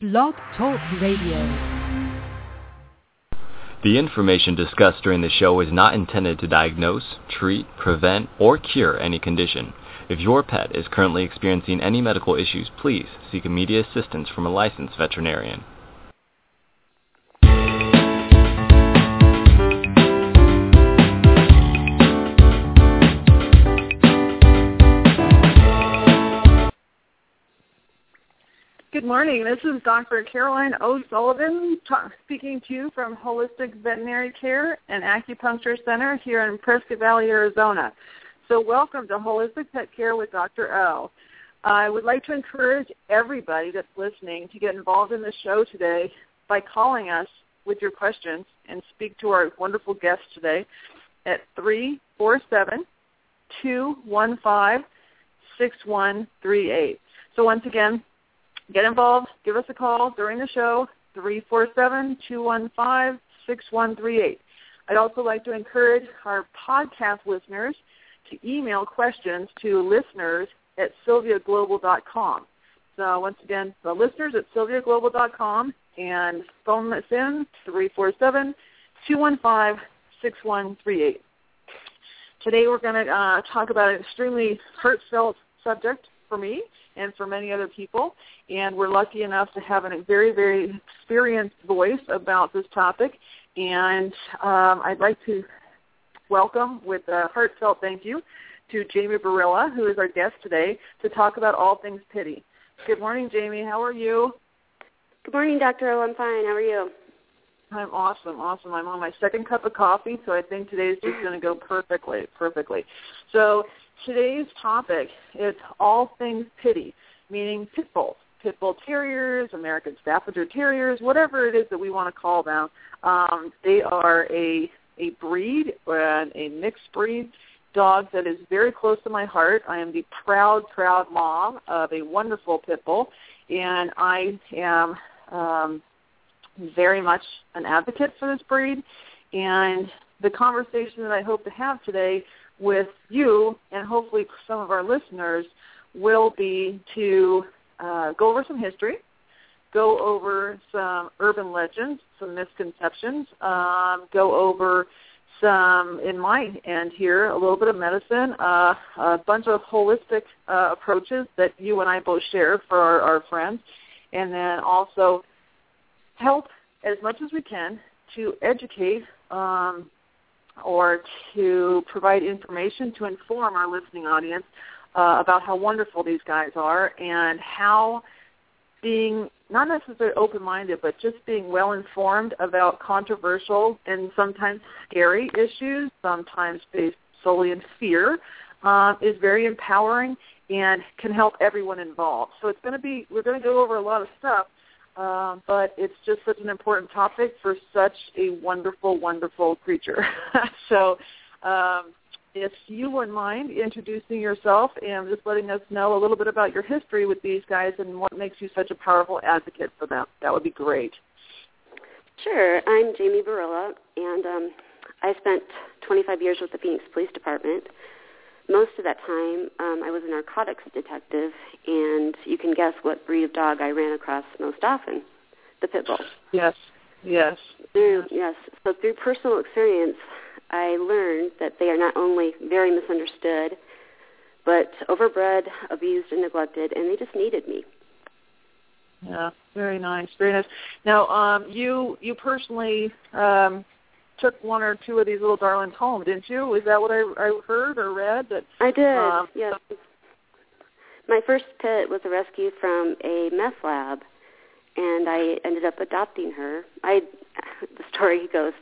Blog Talk Radio. The information discussed during the show is not intended to diagnose, treat, prevent, or cure any condition. If your pet is currently experiencing any medical issues, please seek immediate assistance from a licensed veterinarian. Good morning. This is Dr. Caroline O'Sullivan speaking to you from Holistic Veterinary Care and Acupuncture Center here in Prescott Valley, Arizona. So welcome to Holistic Pet Care with Dr. O. I would like to encourage everybody that's listening to get involved in the show today by calling us with your questions and speak to our wonderful guest today at 347 215 6138. So once again, get involved. Give us a call during the show, 347-215-6138. I'd also like to encourage our podcast listeners to email questions to listeners at sylviaglobal.com. So once again, the listeners at sylviaglobal.com and phone us in, 347-215-6138. Today we're going to uh, talk about an extremely heartfelt subject for me and for many other people. And we're lucky enough to have a very, very experienced voice about this topic. And um, I'd like to welcome with a heartfelt thank you to Jamie Barilla, who is our guest today, to talk about all things Pittie. Good morning, Jamie. How are you? Good morning, Dr. O. I'm fine. How are you? I'm awesome, awesome. I'm on my second cup of coffee, so I think today's just going to go perfectly, perfectly. So today's topic is all things Pittie, meaning pit bulls, pit bull terriers, American Staffordshire Terriers, whatever it is that we want to call them. Um, they are a a breed, and a mixed breed dog that is very close to my heart. I am the proud, proud mom of a wonderful pit bull, and I am um, very much an advocate for this breed. And the conversation that I hope to have today with you and hopefully some of our listeners will be to uh, go over some history, go over some urban legends, some misconceptions, um, go over some, in my end here, a little bit of medicine, uh, a bunch of holistic uh, approaches that you and I both share for our, our friends, and then also help as much as we can to educate um, or to provide information to inform our listening audience uh, about how wonderful these guys are and how being not necessarily open-minded, but just being well-informed about controversial and sometimes scary issues, sometimes based solely in fear, uh, is very empowering and can help everyone involved. So it's going to be, we're going to go over a lot of stuff, um, but it's just such an important topic for such a wonderful, wonderful creature. so um, if you wouldn't mind introducing yourself and just letting us know a little bit about your history with these guys and what makes you such a powerful advocate for them, that would be great. Sure. I'm Jamie Barilla, and um, I spent 25 years with the Phoenix Police Department. Most of that time, um, I was a narcotics detective, and you can guess what breed of dog I ran across most often, the pit bull. Yes, yes. Through, yes. So through personal experience, I learned that they are not only very misunderstood, but overbred, abused, and neglected, and they just needed me. Yeah, very nice, very nice. Now, um, you you personally um, took one or two of these little darlings home, didn't you? Is that what I, I heard or read? That I did. Um, yes. My first pet was a rescue from a meth lab, and I ended up adopting her. I the story goes,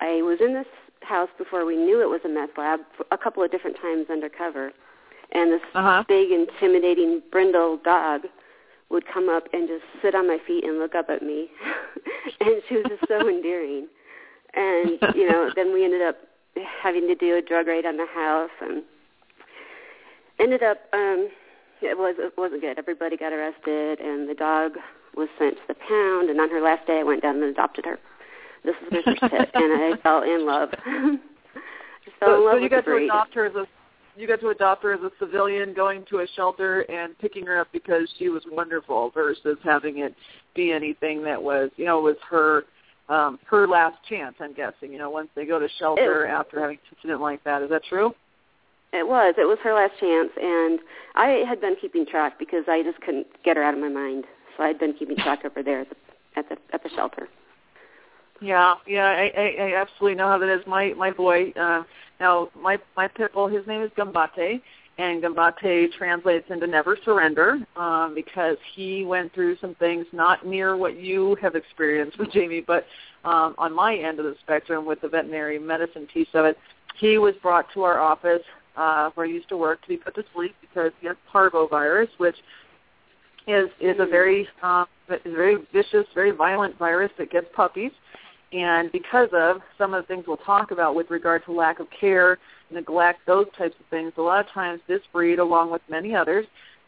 I was in this house before we knew it was a meth lab a couple of different times undercover, and this uh-huh. big, intimidating brindle dog would come up and just sit on my feet and look up at me, and she was just so endearing. And you know, then we ended up having to do a drug raid on the house, and ended up um, it was it wasn't good. Everybody got arrested, and the dog was sent to the pound. And on her last day, I went down and adopted her. This was my first pet, and I fell in love. I fell so, in love so you with got the breed. to adopt her as a you got to adopt her as a civilian, going to a shelter and picking her up because she was wonderful, versus having it be anything that was, you know, was her um, her last chance. I'm guessing, you know, once they go to shelter it, after having an incident like that. Is that true? It was. It was her last chance, and I had been keeping track because I just couldn't get her out of my mind. So I'd been keeping track of her there at the at the at the shelter. Yeah, yeah, I, I, I absolutely know how that is. My my boy, uh, now my my pit bull, his name is Gambate, and Gambate translates into never surrender um, because he went through some things not near what you have experienced with Jamie, but um, on my end of the spectrum with the veterinary medicine piece of it. He was brought to our office uh, where he used to work to be put to sleep because he has parvovirus, which is is a very um, very vicious, very violent virus that gets puppies. And because of some of the things we'll talk about with regard to lack of care, neglect, those types of things, a lot of times this breed, along with many others,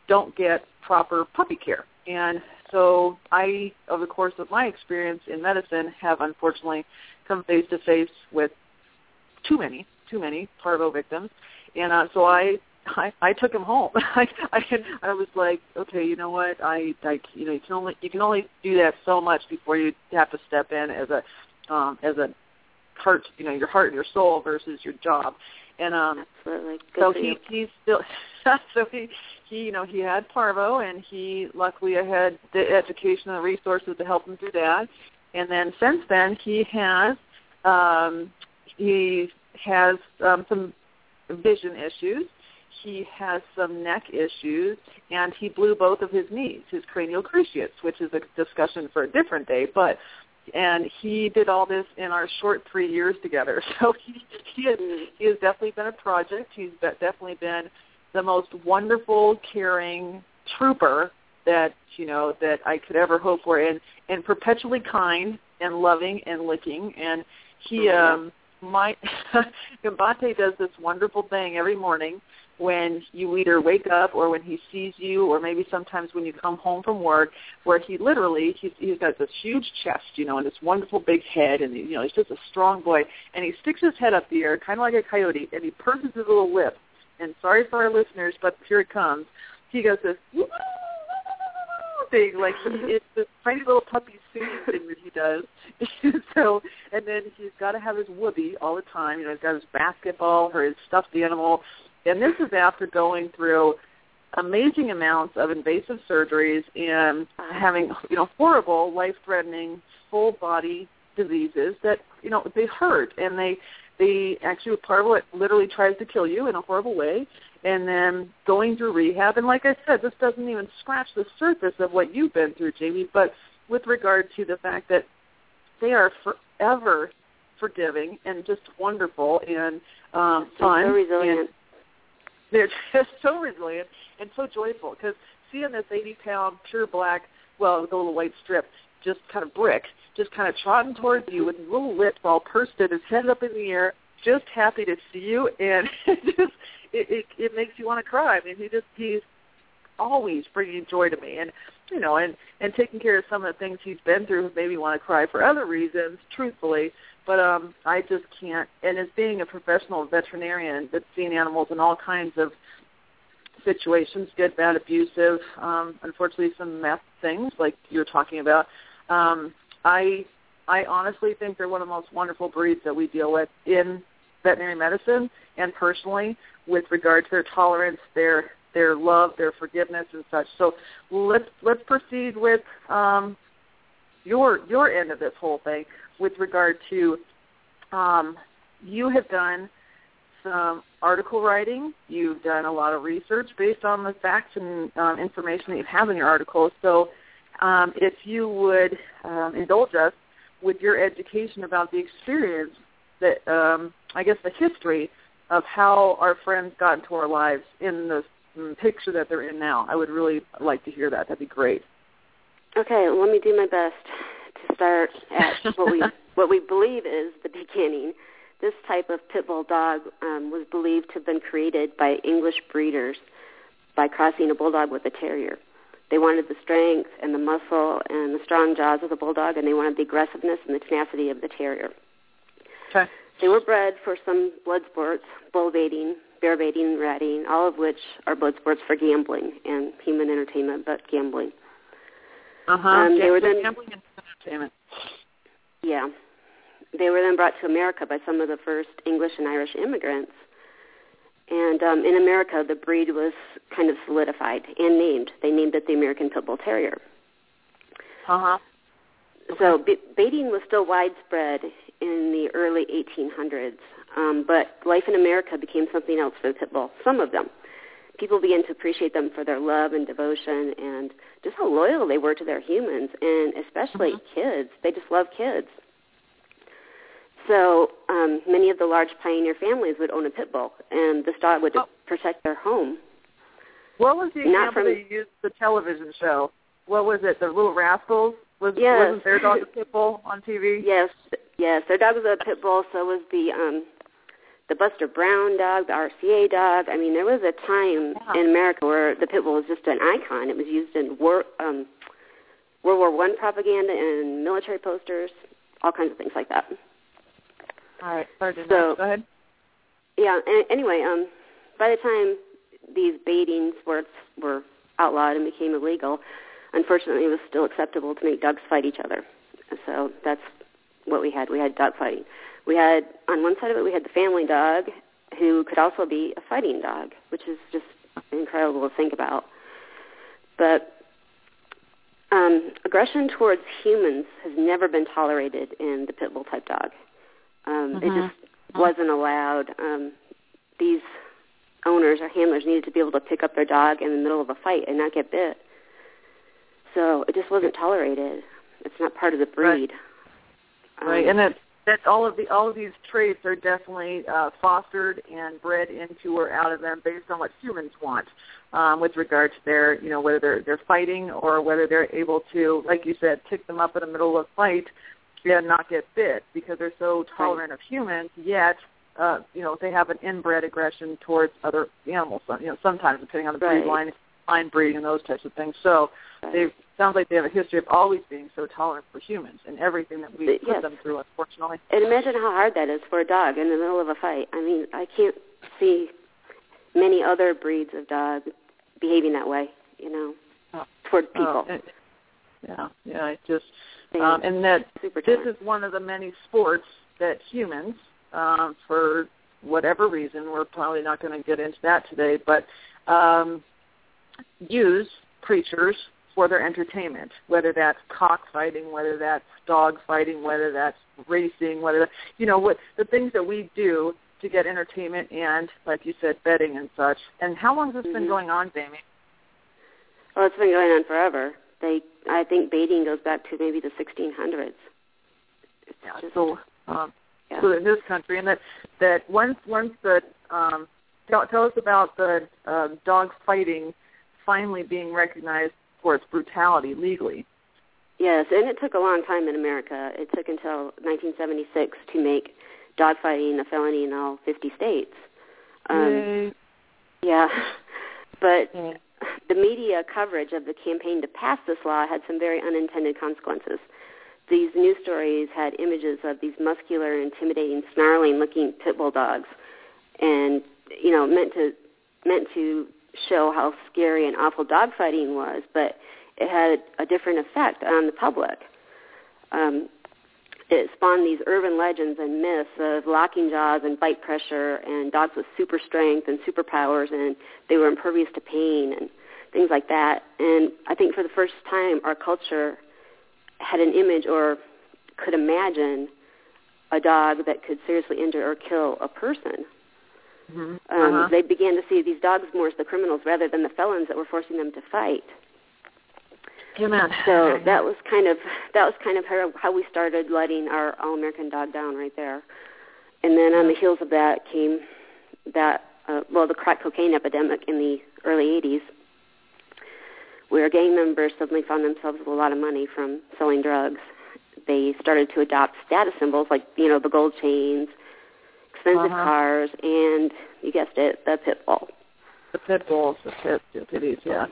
don't get proper puppy care. And so I, over the course of my experience in medicine, have unfortunately come face to face with too many, too many parvo victims. And uh, so I I, I took him home. I, I I was like, okay, you know what? I like you know you can only you can only do that so much before you have to step in as a um as a heart you know your heart and your soul versus your job. And um Absolutely. Good so he he's still so he he you know he had parvo and he luckily had the education and the resources to help him through that. And then since then he has um he has um some vision issues he has some neck issues, and he blew both of his knees, his cranial cruciates, which is a discussion for a different day. But and he did all this in our short three years together. So he he has he has definitely been a project. He's definitely been the most wonderful, caring trooper that you know that I could ever hope for, and and perpetually kind and loving and licking. And he um my Gambate does this wonderful thing every morning when you either wake up or when he sees you or maybe sometimes when you come home from work where he literally he's he's got this huge chest you know and this wonderful big head and you know he's just a strong boy and he sticks his head up the air kind of like a coyote and he purses his little lip. And sorry for our listeners but here it comes. He goes this thing like he, it's this tiny little puppy singing thing that he does. So and then he's got to have his whoopee all the time you know he's got his basketball or his stuffed animal and this is after going through amazing amounts of invasive surgeries and having, you know, horrible, life-threatening, full-body diseases that, you know, they hurt. And they they actually part of it literally tries to kill you in a horrible way and then going through rehab. And like I said, this doesn't even scratch the surface of what you've been through, Jamie, but with regard to the fact that they are forever forgiving and just wonderful and um fun so resilient. And they're just so resilient and so joyful because seeing this 80 pound pure black, well, with a little white strip, just kind of brick, just kind of trotting towards you with little lips all pursed in, his head up in the air, just happy to see you, and it just it, it it makes you want to cry. I mean, he just he's always bringing joy to me, and you know, and and taking care of some of the things he's been through made me want to cry for other reasons, truthfully. But um, I just can't. And as being a professional veterinarian that's seen animals in all kinds of situations, good, bad, abusive, um, unfortunately some meth things like you're talking about, um, I I honestly think they're one of the most wonderful breeds that we deal with in veterinary medicine and personally with regard to their tolerance, their their love, their forgiveness and such. So let's let's proceed with um, your your end of this whole thing with regard to um, you have done some article writing. You've done a lot of research based on the facts and um, information that you have in your articles. So um, if you would um, indulge us with your education about the experience that, um, I guess the history of how our friends got into our lives in the picture that they're in now. I would really like to hear that. That'd be great. Okay, well, let me do my best to start at what we what we believe is the beginning. This type of pit bull dog um, was believed to have been created by English breeders by crossing a bulldog with a terrier. They wanted the strength and the muscle and the strong jaws of the bulldog, and they wanted the aggressiveness and the tenacity of the terrier. Okay. They were bred for some blood sports, bull baiting, bear baiting, ratting, all of which are blood sports for gambling and human entertainment, but gambling. Uh-huh. Um, they were then- gambling and entertainment. Yeah. They were then brought to America by some of the first English and Irish immigrants. And um, in America, the breed was kind of solidified and named. They named it the American Pit Bull Terrier. Uh-huh. So b- baiting was still widespread in the early 1800s, um, but life in America became something else for the pit bull. Some of them. People began to appreciate them for their love and devotion and just how loyal they were to their humans, and especially kids. They just love kids. So um, many of the large pioneer families would own a pit bull, and this dog would Oh. protect their home. What was the Not example from- that you used the television show? What was it? The Little Rascals? Was Yes. wasn't their dog a pit bull on TV? Yes, yes. Their dog was a pit bull. So was the um, the Buster Brown dog, the RCA dog. I mean, there was a time Yeah. in America where the pit bull was just an icon. It was used in war, um, World War One propaganda and military posters, all kinds of things like that. All right. To So- Go ahead. Yeah. Anyway, um, by the time these baiting sports were outlawed and became illegal, unfortunately, it was still acceptable to make dogs fight each other. So that's what we had. We had dog fighting. We had on one side of it, we had the family dog, who could also be a fighting dog, which is just incredible to think about. But um, aggression towards humans has never been tolerated in the pit bull type dog. Um, It Mhm. just wasn't allowed. Um, these owners or handlers needed to be able to pick up their dog in the middle of a fight and not get bit. So it just wasn't tolerated. It's not part of the breed. Right, Um, and that that all of the all of these traits are definitely uh, fostered and bred into or out of them based on what humans want, um, with regard to their you know whether they're they're fighting or whether they're able to, like you said, pick them up in the middle of a fight and not get bit because they're so tolerant of humans. Yet, uh, you know, they have an inbred aggression towards other animals. You know, sometimes depending on the breed Right. line, line breeding and those types of things. So they sounds like they have a history of always being so tolerant for humans and everything that we Yes. put them through, unfortunately. And imagine how hard that is for a dog in the middle of a fight. I mean, I can't see many other breeds of dog behaving that way, you know, Oh. toward people. Uh, it- yeah, yeah. It just um, and that super this is one of the many sports that humans, um, for whatever reason, we're probably not going to get into that today, but um, use creatures for their entertainment, whether that's cockfighting, whether that's dog fighting, whether that's racing, whether that, you know what the things that we do to get entertainment and, like you said, betting and such. And how long has this been Mhm. going on, Jamie? Well, it's been going on forever. They, I think, baiting goes back to maybe the 1600s. It's Yeah, just, so um, yeah. so in this country, and that that once once the um, tell, tell us about the uh, dog fighting finally being recognized for its brutality legally. Yes, and it took a long time in America. It took until 1976 to make dogfighting a felony in all 50 states. Um, yeah, but Yeah. the media coverage of the campaign to pass this law had some very unintended consequences. These news stories had images of these muscular, intimidating, snarling-looking pit bull dogs, and you know, meant to meant to show how scary and awful dogfighting was, but it had a different effect on the public. Um, it spawned these urban legends and myths of locking jaws and bite pressure and dogs with super strength and superpowers and they were impervious to pain and things like that. And I think for the first time our culture had an image or could imagine a dog that could seriously injure or kill a person. Mhm. Um, Uh-huh. They began to see these dogs more as the criminals rather than the felons that were forcing them to fight. Amen. So that was kind of that was kind of how, how we started letting our all American dog down right there. And then on the heels of that came that uh, well the crack cocaine epidemic in the early 80s, where gang members suddenly found themselves with a lot of money from selling drugs. They started to adopt status symbols like you know the gold chains, expensive Uh-huh. cars, and you guessed it, the pit bull. the pit bulls, the pit the pitties, yeah.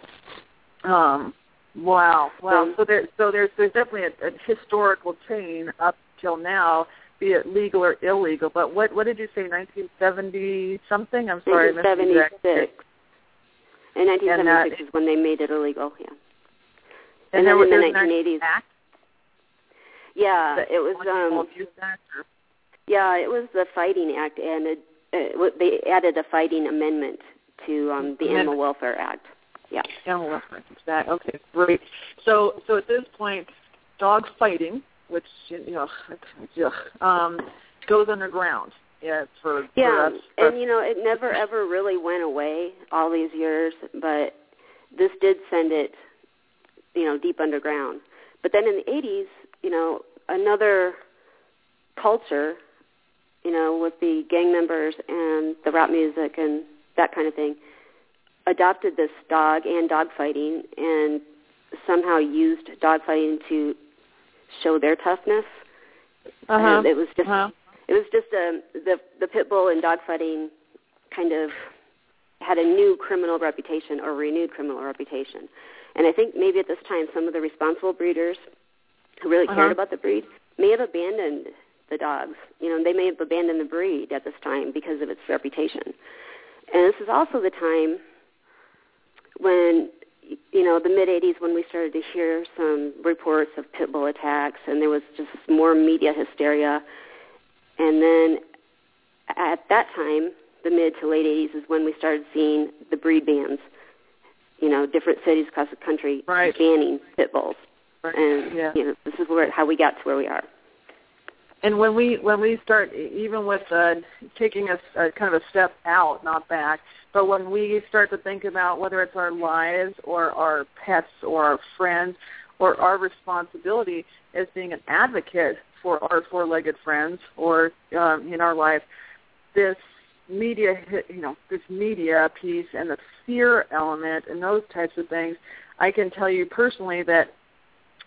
Um, wow, wow. Um, so there, so there's there's definitely a, a historical chain up till now be it legal or illegal. But what what did you say? 1970 something? I'm sorry, 1976. In 1976 is when they made it illegal. Yeah. And, and then in the 1980s. Act? Yeah, The it was. Um Act or- Yeah, it was the Fighting Act, and it, uh, they added a fighting amendment to um, the Animal Welfare Act. Yeah. Animal welfare that okay great so so at this point dog fighting which you know um goes underground yeah for for Yeah, us for and you know, it never ever really went away all these years, but this did send it, you know, deep underground. But then in the 80s, you know, another culture, you know, with the gang members and the rap music and that kind of thing, adopted this dog and dog fighting and somehow used dog fighting to show their toughness. uh-huh. And it was just uh-huh. it was just um, the the pit bull and dog fighting kind of had a new criminal reputation or renewed criminal reputation. And I think maybe at this time some of the responsible breeders who really Uh-huh. cared about the breed may have abandoned the dogs. You know, they may have abandoned the breed at this time because of its reputation. And this is also the time when you know the mid 80s when we started to hear some reports of pit bull attacks and there was just more media hysteria and then at that time, the mid to late 80s is when we started seeing the breed bans. You know, different cities across the country Right. banning pit bulls, Right. and yeah you know, this is where how we got to where we are. And when we when we start even with uh, taking a, a kind of a step out not back but when we start to think about whether it's our lives or our pets or our friends or our responsibility as being an advocate for our four-legged friends or um, in our life this media you know this media piece and the fear element and those types of things i can tell you personally that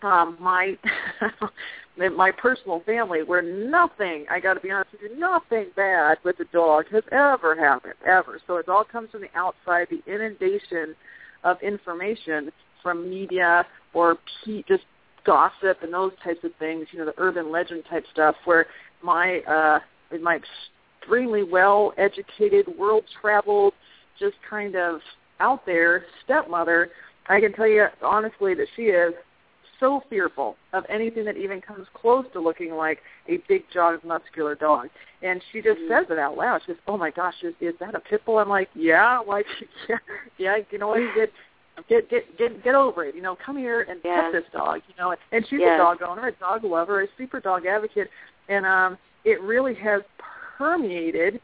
um my my personal family where nothing i got to be honest with you nothing bad with the dog has ever happened ever. So it all comes from the outside the inundation of information from media or pe- just gossip and those types of things you know the urban legend type stuff where my uh my extremely well educated world traveled just kind of out there stepmother i can tell you honestly that she is so fearful of anything that even comes close to looking like a big jawed muscular dog. And she just Mhm. says it out loud. She says oh my gosh is, is that a pit bull? I'm like yeah like yeah yeah you know what get get get get get over it. You know come here and pet this dog you know. And she's a dog owner a dog lover a super dog advocate. And um it really has permeated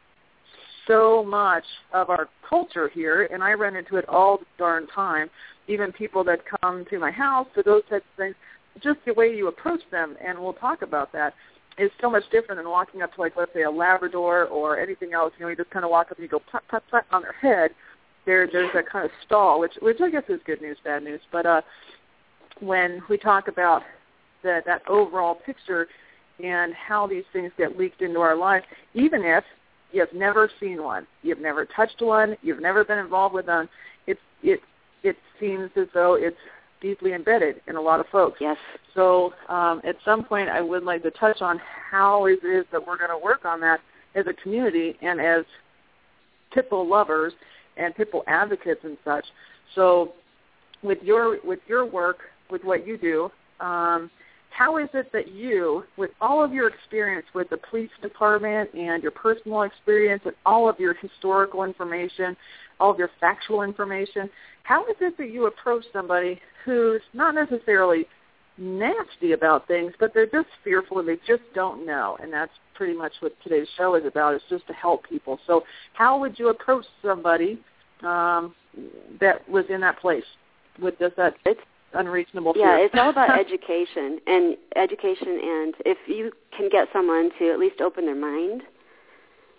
so much of our culture here and I run into it all the darn time. Even people that come to my house for those types of things, just the way you approach them and we'll talk about that is so much different than walking up to like let's say a Labrador or anything else. You know, you just kinda walk up and you go put put put on their head. There there's that kind of stall, which which I guess is good news, bad news. But uh when we talk about that that overall picture and how these things get leaked into our life, even if you've never seen one, you've never touched one, you've never been involved with them, it's it it seems as though it's deeply embedded in a lot of folks. Yes. So um, at some point, I would like to touch on how it is that we're going to work on that as a community and as pit bull lovers and pit bull advocates and such. So with your with your work, with what you do, um, how is it that you, with all of your experience with the police department and your personal experience and all of your historical information, all of your factual information, how is it that you approach somebody who's not necessarily nasty about things, but they're just fearful and they just don't know? And that's pretty much what today's show is about, is just to help people. So how would you approach somebody um, that was in that place with just that It's unreasonable yeah, fear? it's all about education and education and if you can get someone to at least open their mind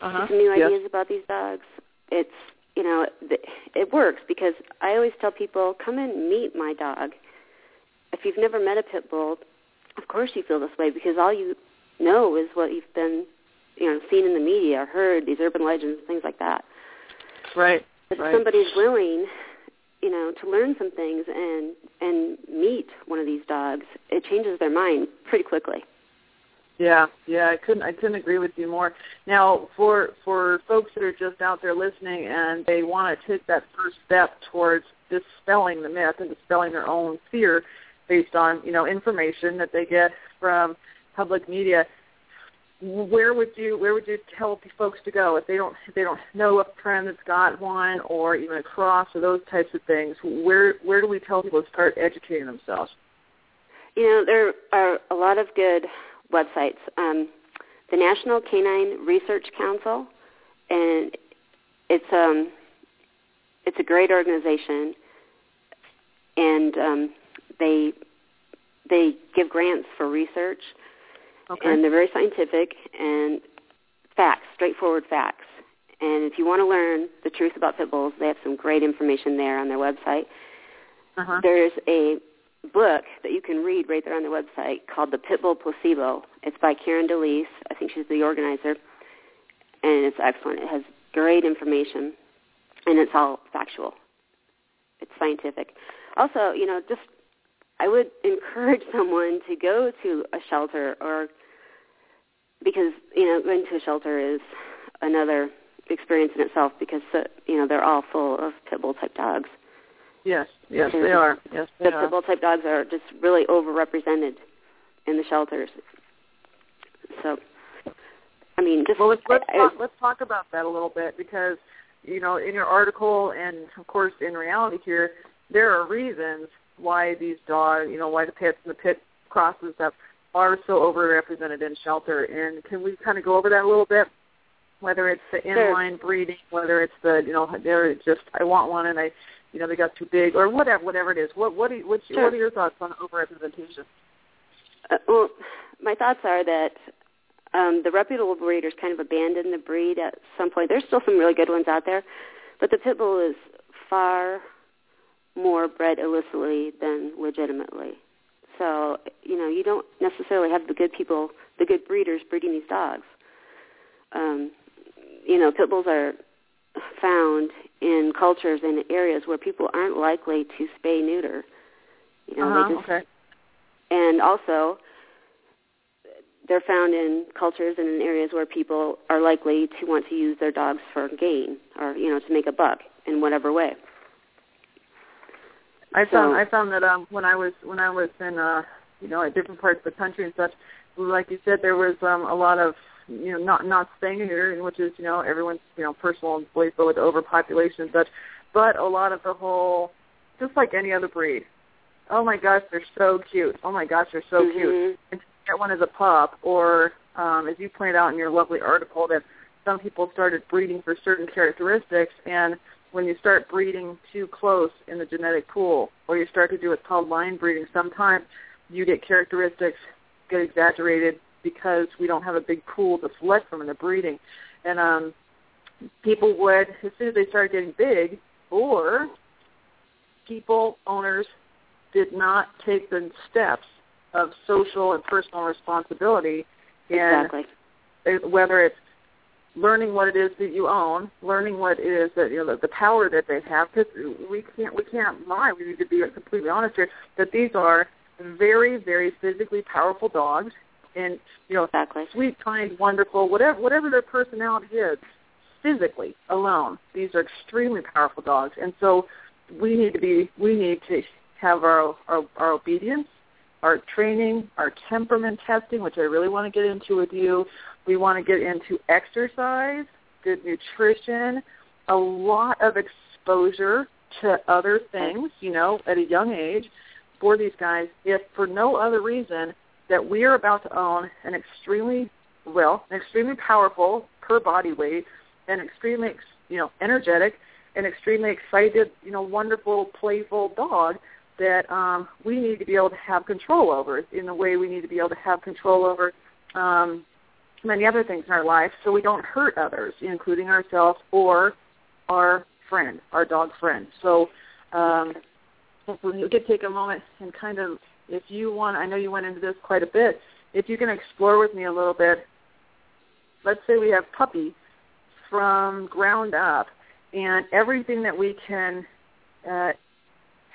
uh-huh. to some new yes. ideas about these dogs, it's you know th- it works because I always tell people come and meet my dog. If you've never met a pit bull, of course you feel this way because all you know is what you've been you know seen in the media or heard these urban legends things like that. Right. But Right. if somebody's willing, you know, to learn some things and and meet one of these dogs, it changes their mind pretty quickly. Yeah, yeah, I couldn't I couldn't agree with you more. Now, for for folks that are just out there listening and they want to take that first step towards dispelling the myth and dispelling their own fear based on, you know, information that they get from public media, where would you where would you tell folks to go if they don't if they don't know a friend that's got one or even a cross or those types of things? Where where do we tell people to start educating themselves? You know, there are a lot of good websites. Um, the National Canine Research Council, and it's um, it's a great organization, and um, they they give grants for research, okay. and they're very scientific and facts, straightforward facts. And if you want to learn the truth about pit bulls, they have some great information there on their website. Uh-huh. There's a book that you can read right there on the website called The Pitbull Placebo. It's by Karen DeLise. I think she's the organizer. And it's excellent. It has great information, and it's all factual. It's scientific. Also, you know, just I would encourage someone to go to a shelter or because, you know, going to a shelter is another experience in itself because, uh, you know, they're all full of pit bull type dogs. Yes, yes, they are. Yes, they the are. pit bull type dogs are just really overrepresented in the shelters. So, I mean, just Well, let's let's I, talk, let's talk about that a little bit because you know in your article and of course in reality here there are reasons why these dogs, you know, why the pits and the pit crosses stuff are so overrepresented in shelter. And can we kind of go over that a little bit? Whether it's the Sure. inline breeding, whether it's the you know they're just I want one and I you know they got too big or whatever whatever it is. What what you, what's, Sure. what are your thoughts on overrepresentation? Uh, well, my thoughts are that um, the reputable breeders kind of abandoned the breed at some point. There's still some really good ones out there, but the pit bull is far more bred illicitly than legitimately. So, you know, you don't necessarily have the good people, the good breeders breeding these dogs. Um, you know, pit bulls are found in cultures and areas where people aren't likely to spay neuter. You know, uh-huh, they just okay. and also they're found in cultures and in areas where people are likely to want to use their dogs for gain or you know to make a buck in whatever way. I found So- I found that um when I was when I was in uh you know at different parts of the country and such, like you said, there was um a lot of you know not not staying here, which is you know everyone's you know personal belief with overpopulation and such, but a lot of the whole just like any other breed. Oh my gosh, they're so cute. Oh my gosh, they're so cute. Mhm. And to get one as a pup, or um, as you pointed out in your lovely article, that some people started breeding for certain characteristics, and when you start breeding too close in the genetic pool, or you start to do what's called line breeding, sometimes you get characteristics get exaggerated because we don't have a big pool to select from in the breeding. And um, people would, as soon as they started getting big, or people, owners, did not take the steps of social and personal responsibility Exactly. whether it's learning what it is that you own, learning what it is that you know the, the power that they have. Because we can't we can't lie. We need to be completely honest here that these are very very physically powerful dogs, and you know Exactly. sweet, kind, wonderful, whatever whatever their personality is, physically alone, these are extremely powerful dogs, and so we need to be we need to have our our, our obedience, our training, our temperament testing, which I really want to get into with you. We want to get into exercise, good nutrition, a lot of exposure to other things, you know, at a young age for these guys, if for no other reason that we are about to own an extremely well, an extremely powerful per body weight, an extremely you know energetic, and extremely excited, you know, wonderful, playful dog that um, we need to be able to have control over in the way we need to be able to have control over um, many other things in our life so we don't hurt others, including ourselves or our friend, our dog friend. So um, if we could take a moment and kind of, if you want, I know you went into this quite a bit, if you can explore with me a little bit, let's say we have puppy from ground up and everything that we can uh,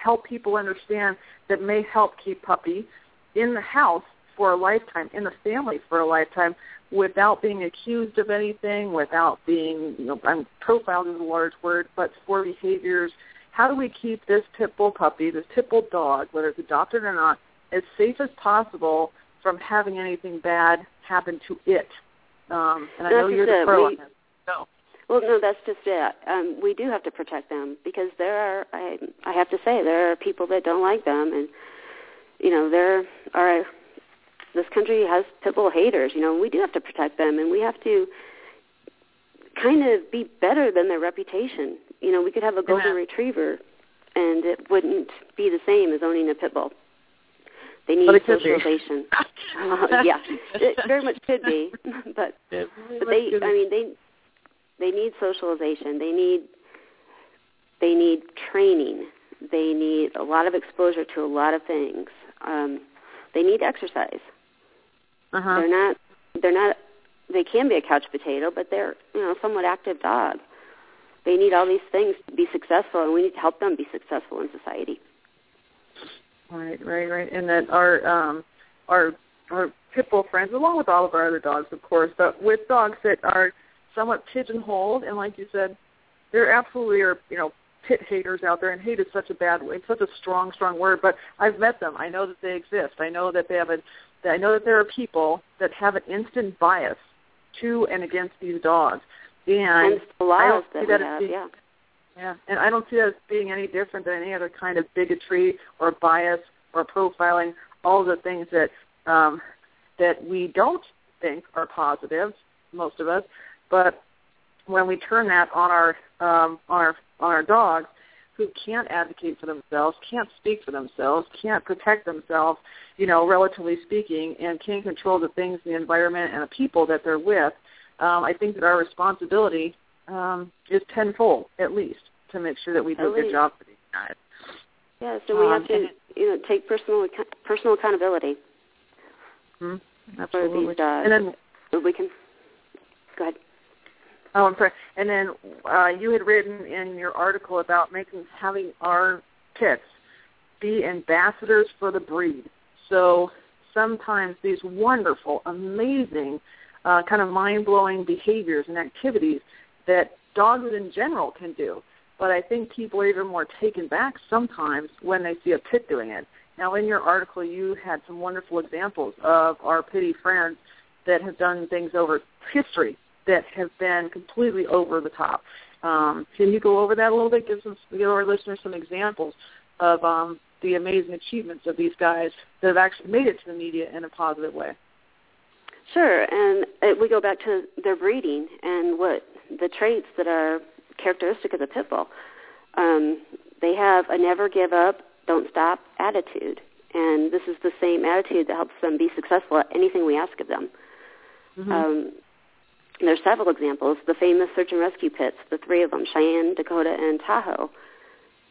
help people understand that may help keep puppy in the house for a lifetime, in the family for a lifetime, without being accused of anything, without being, you know, I'm profiled is a large word, but for behaviors. How do we keep this pit bull puppy, this pit bull dog, whether it's adopted or not, as safe as possible from having anything bad happen to it? Um, and I know you're the pro on this. No. Well, no, that's just it. Um, we do have to protect them because there are, I, I have to say, there are people that don't like them, and you know, there are. This country has pit bull haters. You know, we do have to protect them, and we have to kind of be better than their reputation. You know, we could have a golden Amen. retriever, and it wouldn't be the same as owning a pit bull. They need But it could be. socialization. uh, yeah, it very much could be, but It but they I mean they they need socialization. They need they need training. They need a lot of exposure to a lot of things. Um, they need exercise. uh-huh. They're not they're not they can be a couch potato, but they're you know somewhat active dog. They need all these things to be successful, and we need to help them be successful in society. Right, right, right. And that our um our our pit bull friends, along with all of our other dogs, of course, but with dogs that are somewhat pigeonholed, and like you said, there absolutely are, you know, pit haters out there, and hate is such a bad, it's such a strong, strong word. But I've met them. I know that they exist. I know that they have a, I know that there are people that have an instant bias to and against these dogs, and the I don't see that as being Yeah. yeah, and I don't see that as being any different than any other kind of bigotry or bias or profiling. All the things that um, that we don't think are positive, most of us, but when we turn that on our um, on our on our dogs, who can't advocate for themselves, can't speak for themselves, can't protect themselves, you know, relatively speaking, and can't control the things, the environment, and the people that they're with, um, I think that our responsibility um, is tenfold at least to make sure that we do a good job for these guys. Yeah. So we Um, have to you know take personal personal accountability Hmm? for these dogs. And then, So we can go ahead. Oh, I'm sorry. And then uh, you had written in your article about making having our pits be ambassadors for the breed. So sometimes these wonderful, amazing, uh, kind of mind-blowing behaviors and activities that dogs in general can do. But I think people are even more taken back sometimes when they see a pit doing it. Now, in your article, you had some wonderful examples of our pitty friends that have done things over history that have been completely over the top. Um, can you go over that a little bit? Give some give our listeners some examples of um, the amazing achievements of these guys that have actually made it to the media in a positive way. Sure, and uh, we go back to their breeding and what the traits that are characteristic of the pit bull. Um, they have a never give up, don't stop attitude, and this is the same attitude that helps them be successful at anything we ask of them. Mm-hmm. Um, there's several examples. The famous search and rescue pits, the three of them, Cheyenne, Dakota, and Tahoe.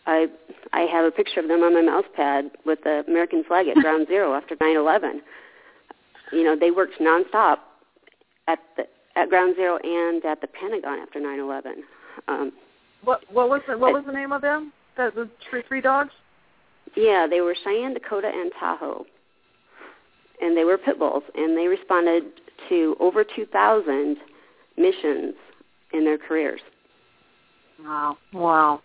I I have a picture of them on my mouse pad with the American flag at ground zero after 9/11. You know, they worked nonstop at the at ground zero and at the Pentagon after 9/11. Um, what what was the, what was the name of them? The, the three three dogs. yeah, they were Cheyenne, Dakota, and Tahoe, and they were pit bulls, and they responded to over 2,000 missions in their careers. Wow, wow.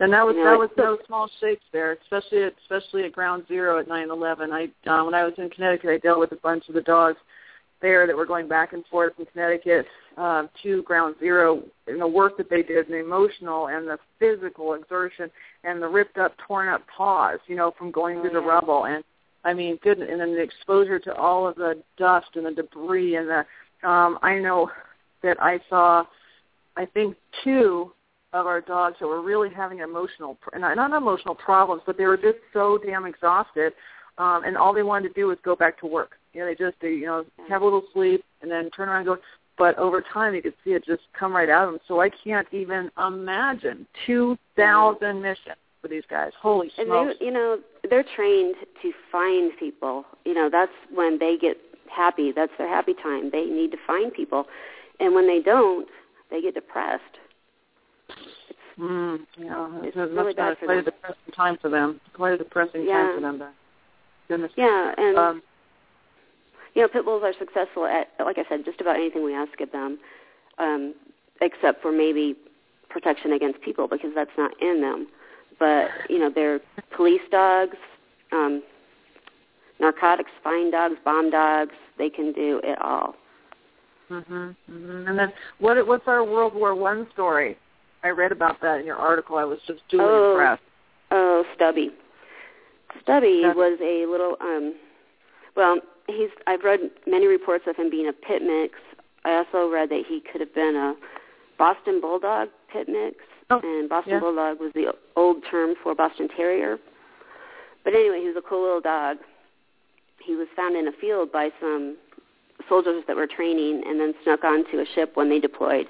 And that was You know, that was no small shakes there, especially at, especially at Ground Zero at 9/11. I uh, when I was in Connecticut, I dealt with a bunch of the dogs there that were going back and forth from Connecticut um, to Ground Zero, and the work that they did, and the emotional and the physical exertion, and the ripped up, torn up paws, you know, from going Oh, through the rubble, and I mean, good, and then the exposure to all of the dust and the debris, and the um, I know that I saw, I think two of our dogs that were really having emotional, not, not emotional problems, but they were just so damn exhausted, um, and all they wanted to do was go back to work. You know, they just, they, you know, have a little sleep and then turn around and go. But over time, you could see it just come right out of them. So I can't even imagine two thousand missions for these guys. Holy And smokes! they, you know, they're trained to find people. You know, that's when they get happy. That's their happy time. They need to find people, and when they don't, they get depressed. Mm, yeah, It's it must really bad for quite them. a depressing time for them. Quite a depressing Yeah. time for them. Then. Goodness. Yeah, and Um, you know, pit bulls are successful at, like I said, just about anything we ask of them, um, except for maybe protection against people because that's not in them. But you know, they're police dogs, um, narcotics, spine dogs, bomb dogs. They can do it all. Mhm. Mhm. And then what? What's our World War One story? I read about that in your article. I was just duly oh, impressed. Oh, Stubby. Stubby Stubby. was a little. um Well, he's. I've read many reports of him being a pit mix. I also read that he could have been a Boston Bulldog pit mix, Oh, and Boston yeah. Bulldog was the old term for Boston Terrier. But anyway, he was a cool little dog. He was found in a field by some soldiers that were training, and then snuck onto a ship when they deployed.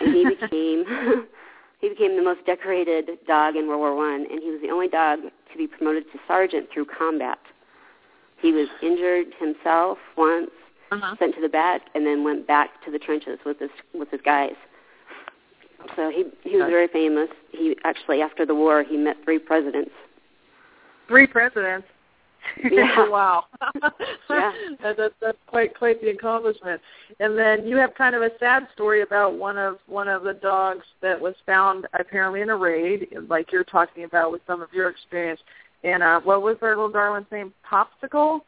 And he became he became the most decorated dog in World War One, and he was the only dog to be promoted to sergeant through combat. He was injured himself once, Uh-huh. sent to the back, and then went back to the trenches with his with his guys. So he he was very famous. He actually after the war he met three presidents. Three presidents. Yeah. wow. Yeah. that, that, that's quite quite the accomplishment. And then you have kind of a sad story about one of one of the dogs that was found apparently in a raid, like you're talking about with some of your experience. And uh, what was our little Darwin's name? Popsicle.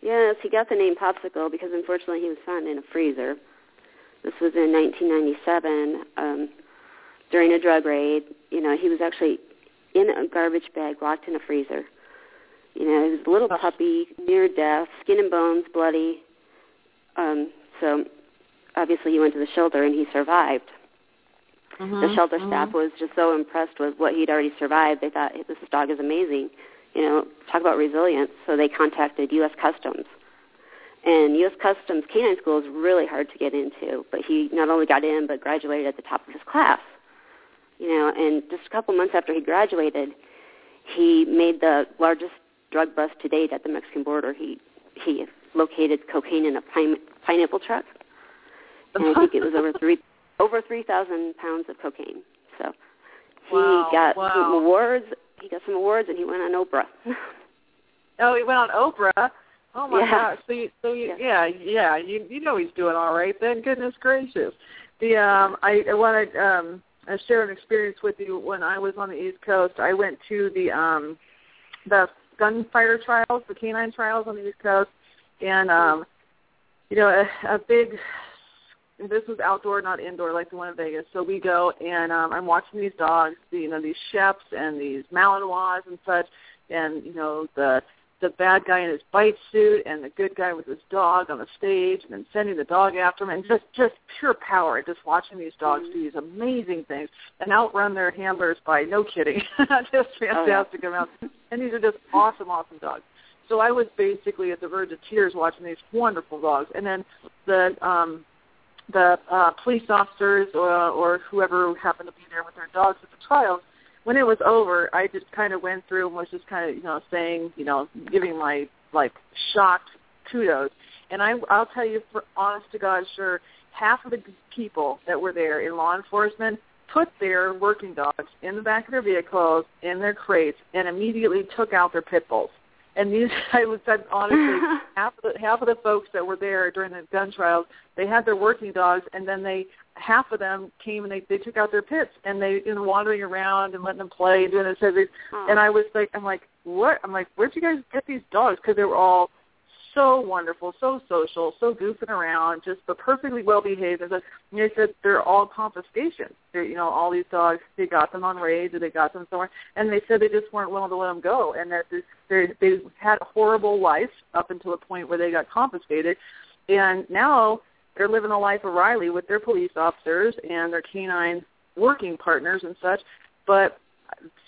Yes, he got the name Popsicle because unfortunately he was found in a freezer. This was in 1997 um, during a drug raid. You know, he was actually in a garbage bag, locked in a freezer. You know, he was a little Oh. puppy, near death, skin and bones, bloody. Um, so obviously he went to the shelter and he survived. Mm-hmm. The shelter staff was just so impressed with what he'd already survived. They thought this dog is amazing. You know, talk about resilience. So they contacted U.S. Customs, and U.S. Customs canine school is really hard to get into. But he not only got in, but graduated at the top of his class. You know, and just a couple months after he graduated, he made the largest drug bust to date at the Mexican border. He he located cocaine in a pine, pineapple truck, and I think it was over three over three thousand pounds of cocaine. So he Wow, got wow. some awards. He got some awards, and he went on Oprah. Oh, he went on Oprah. Oh my Yeah. gosh! So, you, so you, yeah, yeah, you you know he's doing all right then. Goodness gracious! The um, I, I want to um, I share an experience with you when I was on the East Coast. I went to the um, the gunfighter trials, the canine trials on the East Coast, and um, you know a, a big. This was outdoor, not indoor, like the one in Vegas. So we go, and um, I'm watching these dogs, you know, these Sheps and these Malinois and such, and you know the the bad guy in his bite suit and the good guy with his dog on the stage and then sending the dog after him. And just just pure power just watching these dogs do these amazing things and outrun their handlers by no kidding just fantastic amounts and these are just awesome awesome dogs. So i was basically at the verge of tears watching these wonderful dogs. And then the um the uh police officers or or whoever happened to be there with their dogs at the trials when it was over, I just kind of went through and was just kind of, you know, saying, you know, giving my like shocked kudos. And I, I'll tell you, for honest to God, sure, half of the people that were there in law enforcement put their working dogs in the back of their vehicles, in their crates, and immediately took out their pit bulls. And these, I was say honestly, half of the half of the folks that were there during the gun trials, they had their working dogs, and then they half of them came and they they took out their pits and they you know wandering around and letting them play and doing this and, they, and I was like I'm like what? I'm like where'd you guys get these dogs? Because they were all so wonderful so social so goofing around just but perfectly well behaved and and they said they're all confiscation they're you know all these dogs they got them on raids or they got them somewhere and they said they just weren't willing to let them go and that they they had a horrible life up until a point where they got confiscated. And now they're living the life of Riley with their police officers and their canine working partners and such. But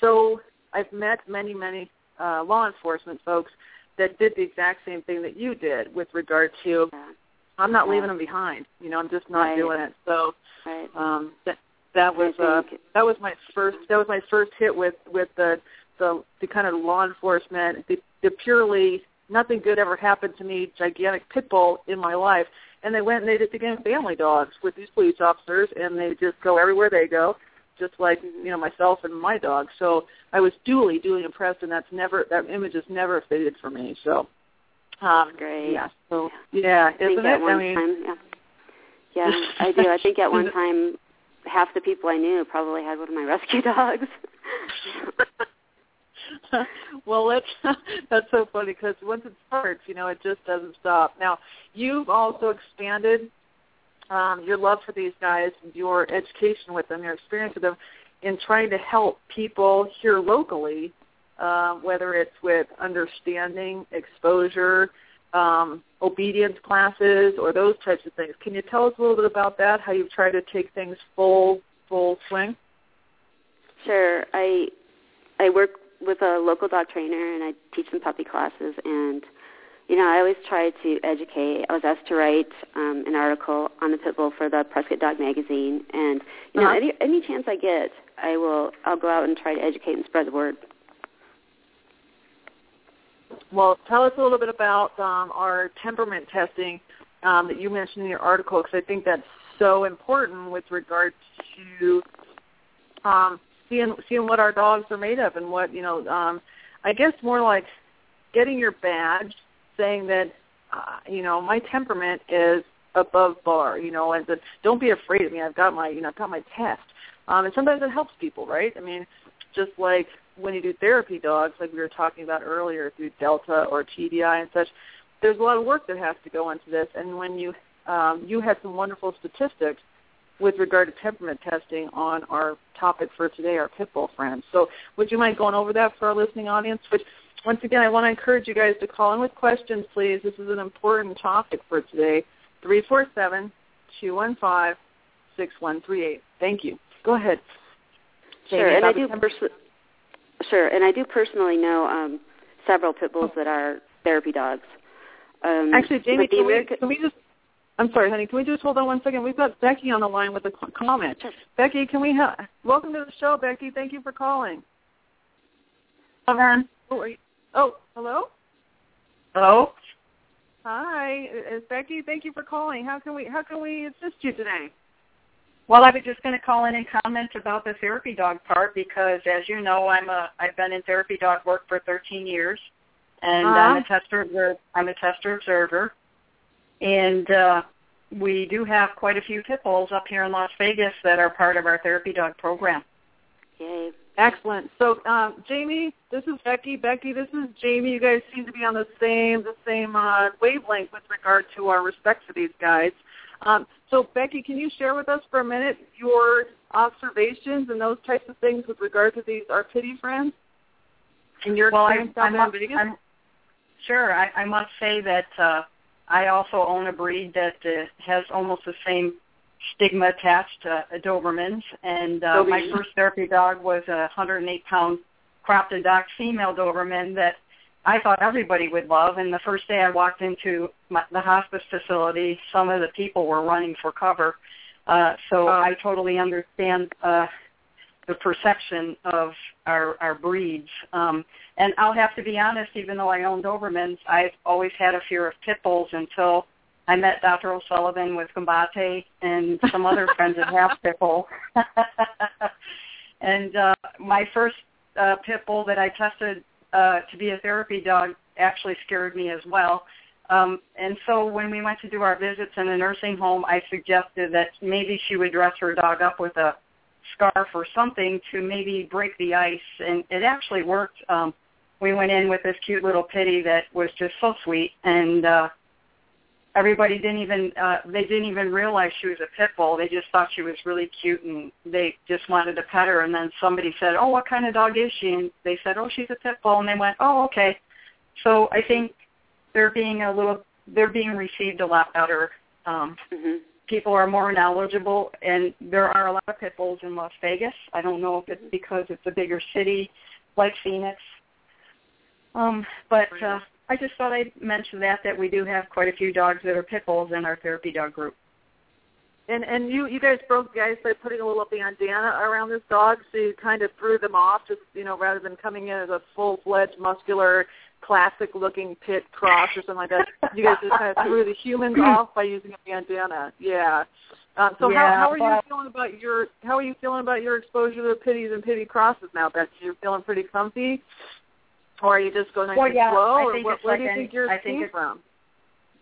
so I've met many, many uh, law enforcement folks that did the exact same thing that you did with regard to Yeah, I'm not Yeah. leaving them behind. You know, I'm just not Right. doing it. So right. um, that that was uh, that was my first that was my first hit with with the the, the kind of law enforcement the, the purely nothing good ever happened to me gigantic pit bull in my life and they went and they just became family dogs with these police officers and they just go everywhere they go just like you know myself and my dog so i was duly duly impressed and that's never that image has never faded for me so Um, Great. Yeah. So yeah, I think isn't it? one I mean, time, yeah. Yeah, I do. I think at one time, half the people I knew probably had one of my rescue dogs. well, let's. That's so funny because once it starts, you know, it just doesn't stop. Now, you've also expanded um, your love for these guys, your education with them, your experience with them, in trying to help people here locally, uh, whether it's with understanding, exposure, um, obedience classes, or those types of things. Can you tell us a little bit about that? How you've tried to take things full full swing? Sure. I I work with a local dog trainer and I teach some puppy classes and you know, I always try to educate. I was asked to write um, an article on the pit bull for the Prescott Dog magazine, and you know, Uh-huh. any any chance I get, I will. I'll go out and try to educate and spread the word. Well, tell us a little bit about um, our temperament testing um, that you mentioned in your article, because I think that's so important with regard to um, seeing seeing what our dogs are made of and what you know. Um, I guess more like getting your badge, saying that uh, you know my temperament is above bar. You know, and that don't be afraid of me. I've got my you know I've got my test. Um, and sometimes it helps people, right? I mean, just like when you do therapy dogs, like we were talking about earlier through Delta or TDI and such, there's a lot of work that has to go into this. And when you um, you had some wonderful statistics with regard to temperament testing on our topic for today, our pit bull friends. So would you mind going over that for our listening audience? Which once again, I want to encourage you guys to call in with questions, please. This is an important topic for today. Three four seven two one five six one three eight. Thank you. Go ahead. Sure, and I do temper- perso- sure, and I do personally know um, several pit bulls that are therapy dogs. Um, Actually, Jamie, but the can we, can we just? I'm sorry, honey. Can we just hold on one second? We've got Becky on the line with a comment. Sure. Becky, can we have? Welcome to the show, Becky. Thank you for calling. Hello. Oh, are you, oh hello. Hello. Hi, it's Becky. Thank you for calling. How can we how can we assist you today? Well, I was just going to call in and comment about the therapy dog part because, as you know, I'm a I've been in therapy dog work for 13 years, and I'm a Uh-huh. tester observer. I'm a tester observer, and uh, we do have quite a few pit bulls up here in Las Vegas that are part of our therapy dog program. Yay. Excellent. So, um, Jamie, this is Becky. Becky, this is Jamie. You guys seem to be on the same the same uh, wavelength with regard to our respect for these guys. Um, so, Becky, can you share with us for a minute your observations and those types of things with regard to these our pitty friends and your well, experience down I'm, there in Vegas? I'm sure. I, I must say that uh, I also own a breed that uh, has almost the same stigma attached to a Dobermans, and uh, my first therapy dog was a 108-pound Crofton dog female Doberman that I thought everybody would love. And the first day I walked into my, the hospice facility, some of the people were running for cover. Uh, so Oh. I totally understand uh, the perception of our, our breeds. Um, and I'll have to be honest, even though I own Dobermans, I've always had a fear of pit bulls until I met Dr. O'Sullivan with Combate and some other friends that have pit bull. and uh, my first uh, pit bull that I tested uh, to be a therapy dog actually scared me as well. Um, and so when we went to do our visits in the nursing home, I suggested that maybe she would dress her dog up with a scarf or something to maybe break the ice. And it actually worked. Um, we went in with this cute little pitty that was just so sweet, and uh, everybody didn't even uh, they didn't even realize she was a pit bull. They just thought she was really cute, and they just wanted to pet her. And then somebody said, "Oh, what kind of dog is she?" And they said, "Oh, she's a pit bull." And they went, "Oh, okay." So I think they're being a little they're being received a lot better. Um, Mhm. people are more knowledgeable, and there are a lot of pit bulls in Las Vegas. I don't know if it's because it's a bigger city like Phoenix, um, but uh, I just thought I'd mention that that we do have quite a few dogs that are pit bulls in our therapy dog group. And and you you guys broke the ice by putting a little bandana around this dog, so you kind of threw them off, just you know, rather than coming in as a full fledged muscular, classic looking pit cross or something like that. You guys just kind of threw the humans off by using a bandana. Yeah. Um, so Yeah, how how are you feeling about your how are you feeling about your exposure to pitties and pitty crosses now, Betsy? You're feeling pretty comfy. Or are you just going well, yeah, flow? I think what, where like do you any, think yours I think from?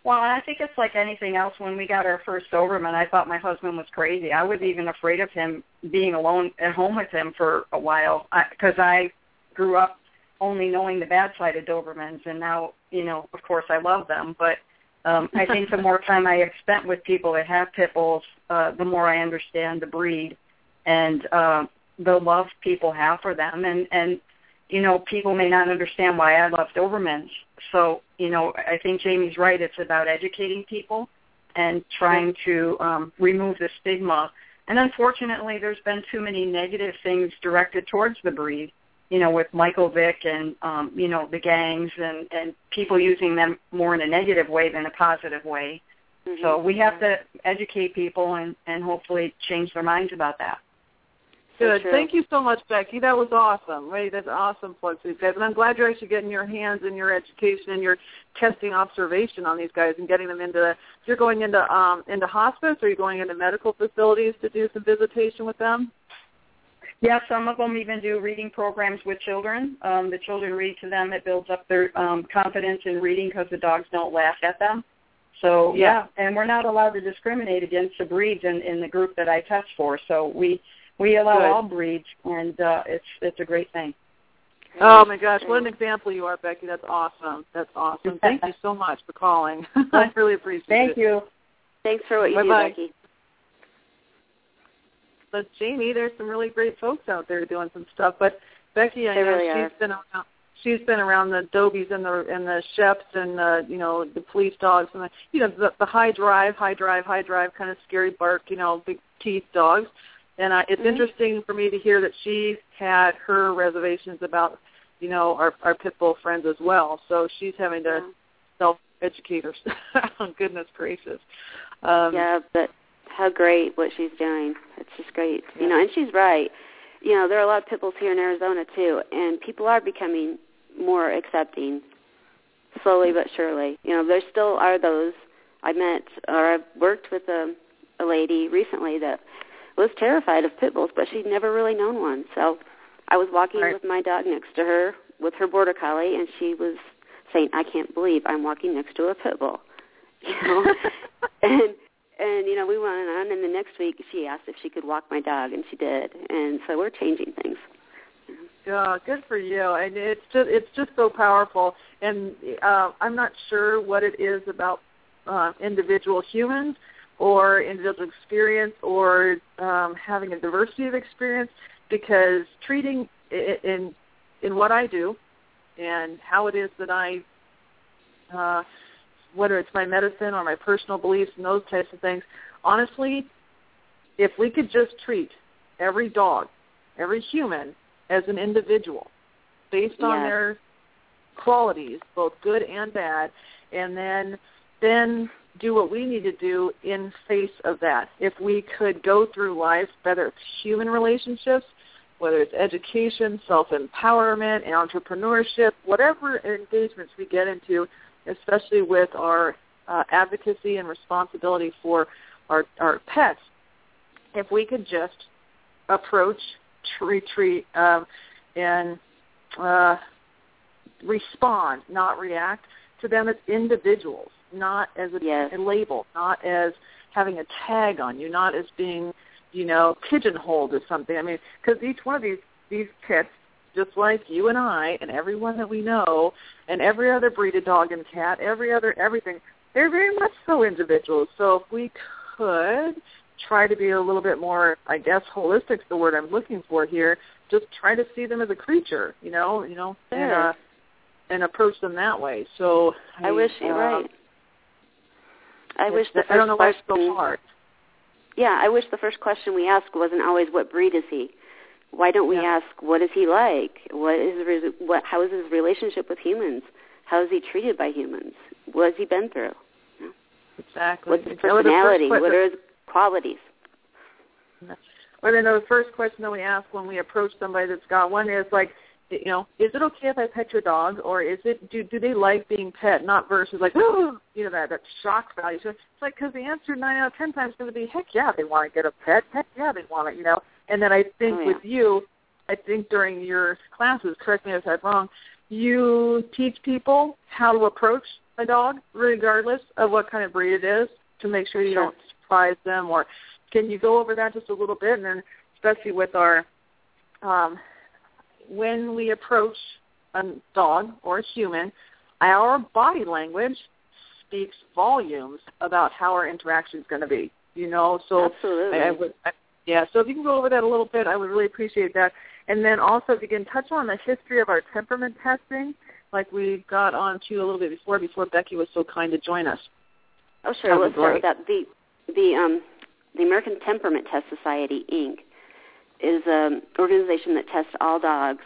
Well, I think it's like anything else. When we got our first Doberman, I thought my husband was crazy. I was even afraid of him being alone at home with him for a while because I, I grew up only knowing the bad side of Dobermans, and now, you know, of course, I love them. But um, I think the more time I have spent with people that have pit bulls, uh, the more I understand the breed and uh, the love people have for them. And and you know, people may not understand why I love Dobermans. So, you know, I think Jamie's right. It's about educating people and trying to um, remove the stigma. And unfortunately, there's been too many negative things directed towards the breed. You know, with Michael Vick and um, you know the gangs and and people using them more in a negative way than a positive way. Mm-hmm. So we have to educate people and and hopefully change their minds about that. Good. true. Thank you so much, Becky. That was awesome. Right, that's awesome plug for these guys. And I'm glad you're actually getting your hands in your education and your testing observation on these guys and getting them into you're going into um into hospice or you're going into medical facilities to do some visitation with them? Yeah, some of them even do reading programs with children. Um, the children read to them. It builds up their um, confidence in reading because the dogs don't laugh at them. So yeah, and we're not allowed to discriminate against the breeds in, in the group that I test for. So we we allow Good. all breeds, and uh, it's it's a great thing. Oh my gosh, what an example you are, Becky. That's awesome. That's awesome. Thank you so much for calling. I really appreciate Thank it. Thank you. Thanks for what you Bye-bye. do, Becky. But Jamie, there's some really great folks out there doing some stuff. But Becky, I They know really she's are. been around. She's been around the Dobies and the and the Sheps and the you know the police dogs and the you know the, the high drive, high drive, high drive kind of scary bark, you know, big teeth dogs. And uh, it's Mhm. interesting for me to hear that she had her reservations about you know our our pit bull friends as well. So she's having to Yeah. self educate herself. Goodness gracious. Um, yeah, but how great what she's doing. It's just great. You know, and she's right. You know, there are a lot of pit bulls here in Arizona too, and people are becoming more accepting, slowly but surely. You know, there still are those. I met or I've worked with a a lady recently that was terrified of pit bulls, but she'd never really known one. So I was walking Right. with my dog next to her with her border collie, and she was saying, "I can't believe I'm walking next to a pit bull." You know, and and you know we went on and the next week she asked if she could walk my dog and she did and so we're changing things Yeah, good for you. And it's just it's just so powerful. And uh, I'm not sure what it is about uh, individual humans or individual experience or um, having a diversity of experience because treating i- in in what I do and how it is that I uh, whether it's my medicine or my personal beliefs and those types of things, honestly, if we could just treat every dog, every human as an individual based on Yes. their qualities, both good and bad, and then then do what we need to do in face of that. If we could go through life, whether it's human relationships, whether it's education, self-empowerment, entrepreneurship, whatever engagements we get into, especially with our uh, advocacy and responsibility for our, our pets, if we could just approach, retreat, um, and uh, respond, not react to them as individuals, not as a, Yes. a label, not as having a tag on you, not as being, you know, pigeonholed as something. I mean, because each one of these these pets, just like you and I and everyone that we know, and every other breed of dog and cat, every other everything, they're very much so individuals. So if we could try to be a little bit more, I guess, holistic is the word I'm looking for here. Just try to see them as a creature, you know, you know, uh, and approach them that way. So i wish you're uh, right i wish the I don't know first why it's so hard. yeah i wish the first question we asked wasn't always what breed is he why don't we Yeah. ask what is he like what is what how is his relationship with humans how is he treated by humans what has he been through Exactly. what's his first personality what are his qualities Or then the first question that we ask when we approach somebody that's got one is like, you know, is it okay if I pet your dog, or is it do do they like being pet? Not versus like, oh, you know that that shock value. So it's like because the answer nine out of ten times is going to be, heck yeah, they want to get a pet. Heck yeah, they want it. You know. And then I think Oh, yeah. with you, I think during your classes, correct me if I'm wrong, you teach people how to approach a dog, regardless of what kind of breed it is, to make sure you Sure. don't surprise them? Or can you go over that just a little bit, and then especially with our um, when we approach a dog or a human, our body language speaks volumes about how our interaction is going to be. You know, so Absolutely. I, I would, I, yeah. So if you can go over that a little bit, I would really appreciate that. And then also, if you can touch on the history of our temperament testing, like we got onto a little bit before, before Becky was so kind to join us. Oh, sure. Let's start with that. The the um the American Temperament Test Society Inc. is an organization that tests all dogs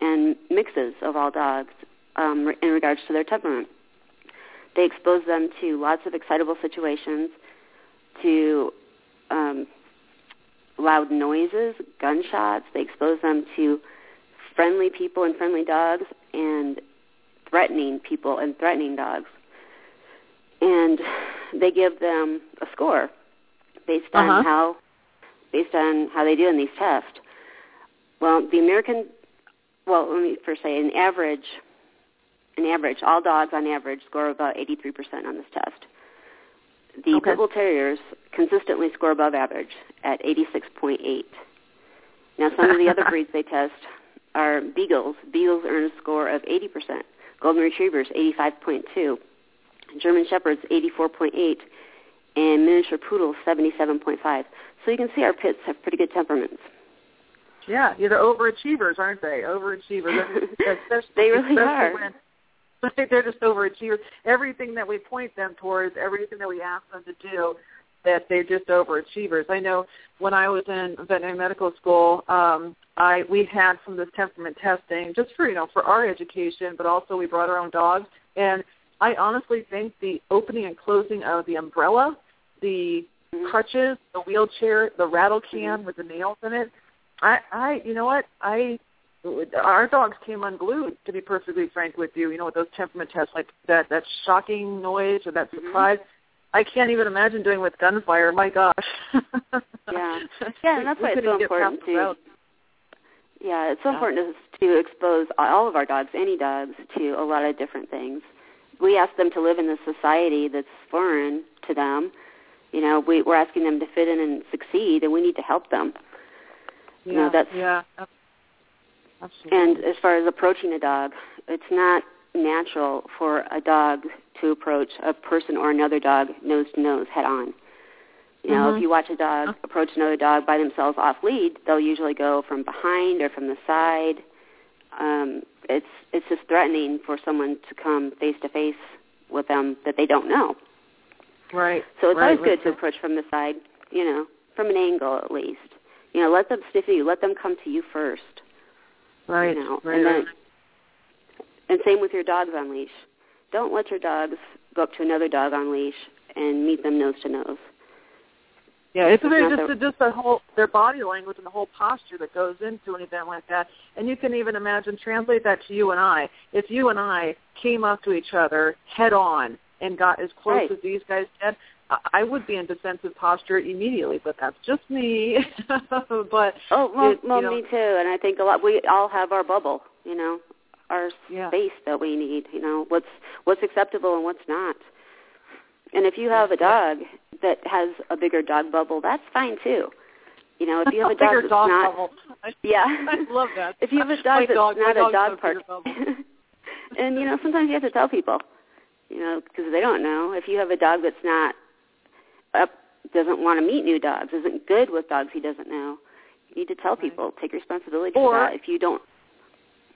and mixes of all dogs um, in regards to their temperament. They expose them to lots of excitable situations, to um, loud noises, gunshots. They expose them to friendly people and friendly dogs, and threatening people and threatening dogs and they give them a score based on Uh-huh. how based on how they do in these tests. Well, the American well, let me first say an average an average, all dogs on average score about 83% on this test. The Okay. pit bull terriers consistently score above average at 86.8. Now, some of the other breeds they test are beagles. Beagles earn a score of 80%. Golden retrievers, 85.2. German shepherds, 84.8. And miniature poodles, 77.5. So you can see our pits have pretty good temperaments. Yeah, yeah, they're overachievers, aren't they? Overachievers. they really are. When, they're just overachievers. Everything that we point them towards, everything that we ask them to do, that they're just overachievers. I know when I was in veterinary medical school, um, I we had some of this temperament testing just for you know for our education, but also we brought our own dogs. And I honestly think the opening and closing of the umbrella, the Mhm. crutches, the wheelchair, the rattle can with the nails in it. I, I, you know what? I, our dogs came unglued. To be perfectly frank with you, you know, with those temperament tests, like that, that shocking noise or that Mhm. surprise. I can't even imagine doing with gunfire. My gosh. Yeah. Yeah, and that's We why it's so important to. Yeah, it's so Yeah. important to, to expose all of our dogs, any dogs, to a lot of different things. We ask them to live in a society that's foreign to them. You know, we, we're asking them to fit in and succeed, and we need to help them. Yeah, No, that's- yeah, absolutely. And as far as approaching a dog, it's not natural for a dog to approach a person or another dog nose to nose head on. You know, Mhm. if you watch a dog approach another dog by themselves off lead, they'll usually go from behind or from the side. Um, it's it's just threatening for someone to come face to face with them that they don't know. Right. So it's right, always good to approach from the side, you know, from an angle at least. You know, let them sniff you. Let them come to you first. Right, You know, right, and right. then and same with your dogs on leash. Don't let your dogs go up to another dog on leash and meet them nose to nose. Yeah, it's It's very just the- the, just the whole their body language and the whole posture that goes into an event like that. And you can even imagine translate that to you and I. If you and I came up to each other head on and got as close Right. as these guys did, I- I would be in defensive posture immediately. But that's just me. but Oh, well, it- well you know, me too. And I think a lot. We all have our bubble, you know, our Yeah. space that we need. You know, what's what's acceptable and what's not. And if you have a dog that has a bigger dog bubble, that's fine too. You know, if you have a dog that's dog not, bubble. I, yeah, I love that. If you have a My dog that's dog- not a dog park, and you know, sometimes you have to tell people, you know, because they don't know. If you have a dog that's not up, doesn't want to meet new dogs, isn't good with dogs he doesn't know, you need to tell people. Take responsibility Or- for that. If you don't,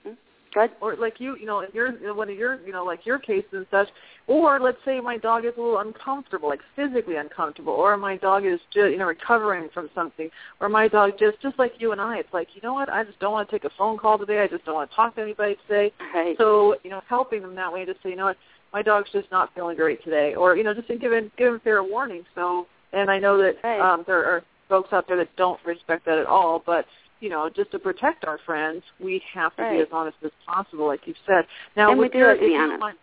Hmm? go ahead. or like you, you know, in your one of your, you know, like your case and such. Or let's say my dog is a little uncomfortable, like physically uncomfortable, or my dog is just, you know, recovering from something, or my dog just, just like you and I, it's like, you know what, I just don't want to take a phone call today. I just don't want to talk to anybody today. Right. So, you know, helping them that way, just say, you know what, my dog's just not feeling great today, or you know, just to give him give him fair warning. So, and I know that Right. um, there are folks out there that don't respect that at all, but you know, just to protect our friends, we have to be as honest as possible, like you've said. Now, And we do your, have to if be honest. mind-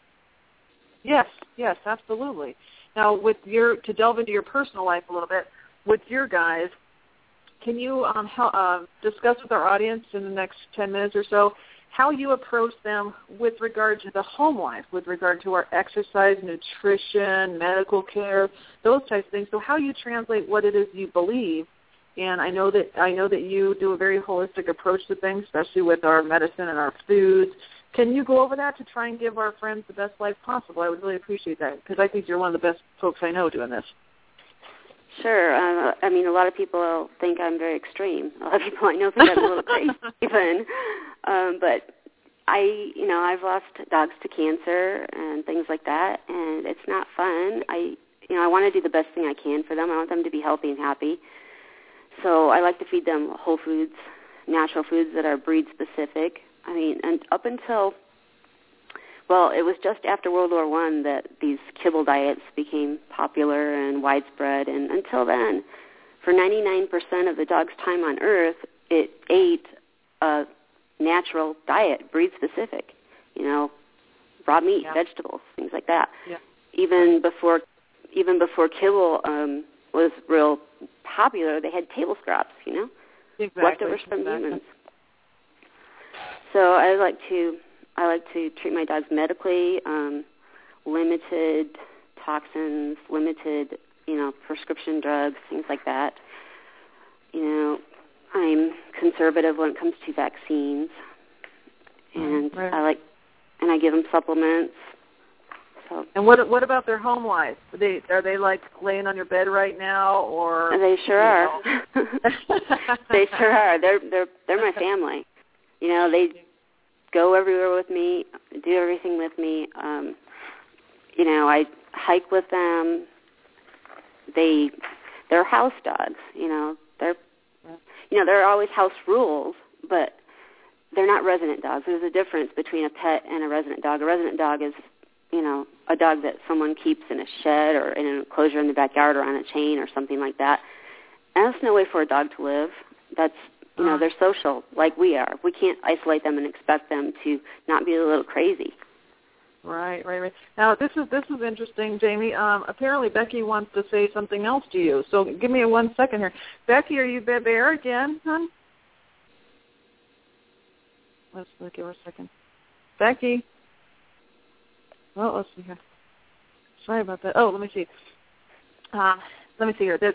Yes, yes, absolutely. Now, with your to delve into your personal life a little bit, with your guys, can you um, hel- uh, discuss with our audience in the next ten minutes or so how you approach them with regard to the home life, with regard to our exercise, nutrition, medical care, those types of things. So how you translate what it is you believe. And I know that I know that you do a very holistic approach to things, especially with our medicine and our foods. Can you go over that to try and give our friends the best life possible? I would really appreciate that because I think you're one of the best folks I know doing this. Sure. Uh, I mean, a lot of people think I'm very extreme. A lot of people I know think I'm a little crazy, even. Um, but I, you know, I've lost dogs to cancer and things like that, and it's not fun. I, you know, I want to do the best thing I can for them. I want them to be healthy and happy. So I like to feed them whole foods, natural foods that are breed specific. I mean, and up until well, it was just after World War One that these kibble diets became popular and widespread, and until then, for 99% of the dog's time on Earth, it ate a natural diet, breed specific. You know, raw meat, yeah. vegetables, things like that. Yeah. Even before, even before kibble um, was real popular, they had table scraps. You know, exactly. leftovers from exactly. humans. So I like to I like to treat my dogs medically, um, limited toxins, limited, you know, prescription drugs, things like that. You know, I'm conservative when it comes to vaccines, and right. I like, and I give them supplements. So. And what what about their home life? Are they are they like laying on your bed right now, or they sure are. they sure are. They're they're they're my family. You know, they go everywhere with me, do everything with me. Um, you know, I hike with them. They they're house dogs. You know, they're you know there are always house rules, but they're not resident dogs. There's a difference between a pet and a resident dog. A resident dog is you know a dog that someone keeps in a shed or in an enclosure in the backyard or on a chain or something like that. And that's no way for a dog to live. That's you know, they're social like we are. We can't isolate them and expect them to not be a little crazy. Right, right, right. Now this is this is interesting, Jamie. Um, apparently Becky wants to say something else to you. So give me one second here. Becky, are you there again, hon? Let's let's give her a second. Becky. Well, let's see here. Sorry about that. Oh, let me see. Um, let me see here. This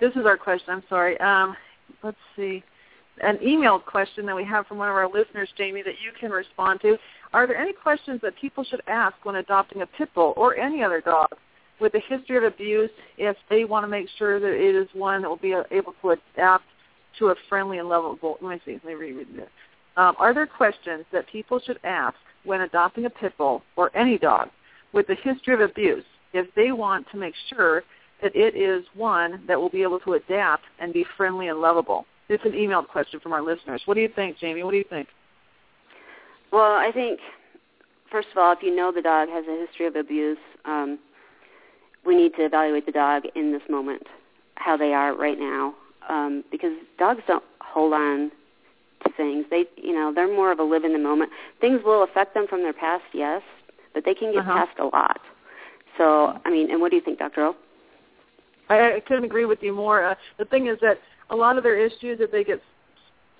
this is our question. I'm sorry. Um, let's see an emailed question that we have from one of our listeners, Jamie, that you can respond to. Are there any questions that people should ask when adopting a pit bull or any other dog with a history of abuse if they want to make sure that it is one that will be able to adapt to a friendly and lovable? Let me see. Let me reread this. Um, are there questions that people should ask when adopting a pit bull or any dog with a history of abuse if they want to make sure that it is one that will be able to adapt and be friendly and lovable? It's an emailed question from our listeners. What do you think, Jamie? What do you think? Well, I think first of all, if you know the dog has a history of abuse, um, we need to evaluate the dog in this moment, how they are right now, um, because dogs don't hold on to things. They, you know, they're more of a live in the moment. Things will affect them from their past, yes, but they can get uh-huh. past a lot. So, I mean, and what do you think, Dr. O? I, I couldn't agree with you more. Uh, the thing is that a lot of their issues that they get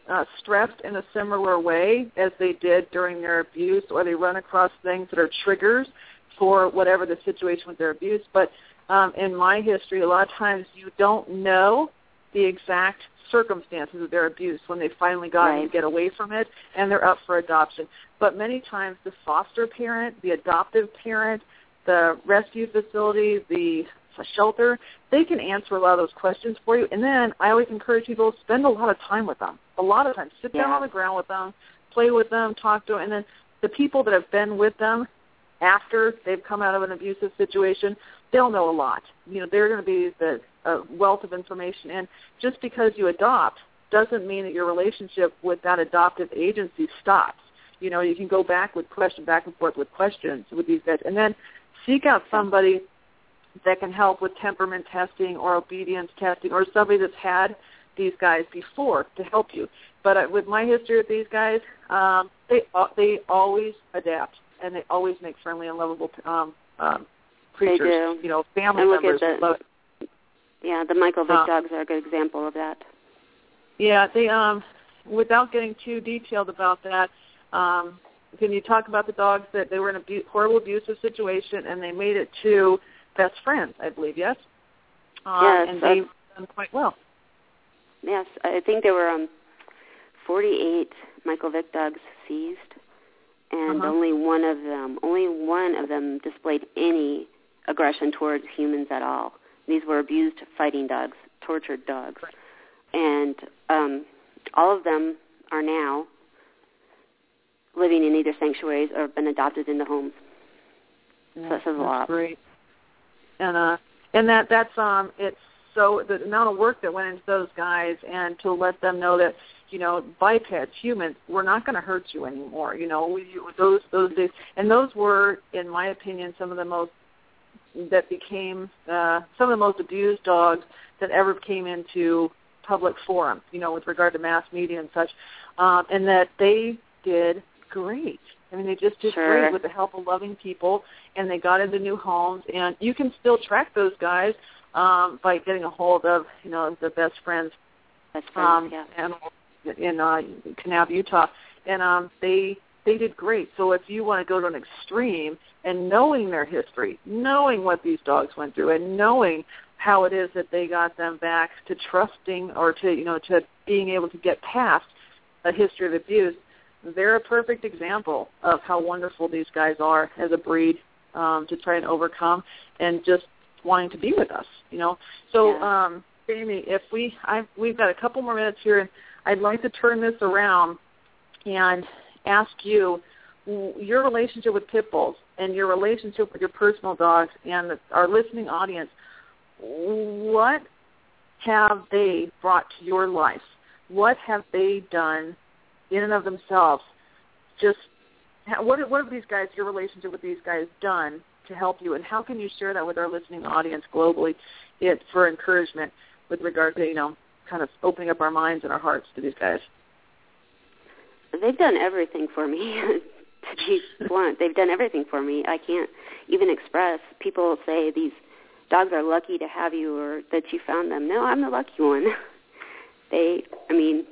uh, stressed in a similar way as they did during their abuse, or they run across things that are triggers for whatever the situation with their abuse. But um, in my history, a lot of times you don't know the exact circumstances of their abuse when they finally got right. to get away from it and they're up for adoption. But many times the foster parent, the adoptive parent, the rescue facility, the shelter, they can answer a lot of those questions for you. And then I always encourage people to spend a lot of time with them. A lot of time. Sit yeah. down on the ground with them, play with them, talk to them. And then the people that have been with them after they've come out of an abusive situation, they'll know a lot. You know, they're going to be the uh, wealth of information. And just because you adopt doesn't mean that your relationship with that adoptive agency stops. You know, you can go back with question, back and forth with questions with these guys, and then seek out somebody that can help with temperament testing or obedience testing or somebody that's had these guys before to help you. But uh, with my history with these guys, um, they they always adapt and they always make friendly and lovable um, um, creatures. They do. You know, family and look members. At the, love yeah, the Michael Vick uh, dogs are a good example of that. Yeah, they um, without getting too detailed about that, Um, can you talk about the dogs that they were in a abu- horrible abusive situation and they made it to best friends? I believe yes. Um, Yes, and uh, they've done quite well. Yes, I think there were um, 48 Michael Vick dogs seized, and Uh-huh. only one of them, only one of them displayed any aggression towards humans at all. These were abused fighting dogs, tortured dogs, and um, all of them are now living in either sanctuaries or have been adopted into homes. Yeah, that says a that's lot. Great. And uh, and that that's um, it's so the amount of work that went into those guys, and to let them know that you know bipeds, humans, we're not going to hurt you anymore. You know, we, those those days, and those were, in my opinion, some of the most that became uh, some of the most abused dogs that ever came into public forum. You know, with regard to mass media and such, um, and that they did great. I mean, they just did Sure. great with the help of loving people, and they got into new homes. And you can still track those guys um, by getting a hold of, you know, the best friends That's friends, um, yeah. in uh, Kanab, Utah, and um, they they did great. So if you want to go to an extreme and knowing their history, knowing what these dogs went through, and knowing how it is that they got them back to trusting or to you know to being able to get past a history of abuse, they're a perfect example of how wonderful these guys are as a breed um, to try and overcome and just wanting to be with us. You know, so. Yeah. um Jamie, if we I we've got a couple more minutes here, and I'd like to turn this around and ask you your relationship with pit bulls and your relationship with your personal dogs and the, our listening audience. What have they brought to your life? What have they done in and of themselves? Just what what have these guys, your relationship with these guys, done to help you, and how can you share that with our listening audience globally, it for encouragement with regard to you know kind of opening up our minds and our hearts to these guys. they've done everything for me to be blunt. They've done everything for me. I can't even express. People say these dogs are lucky to have you or that you found them. No i'm the lucky one. They i mean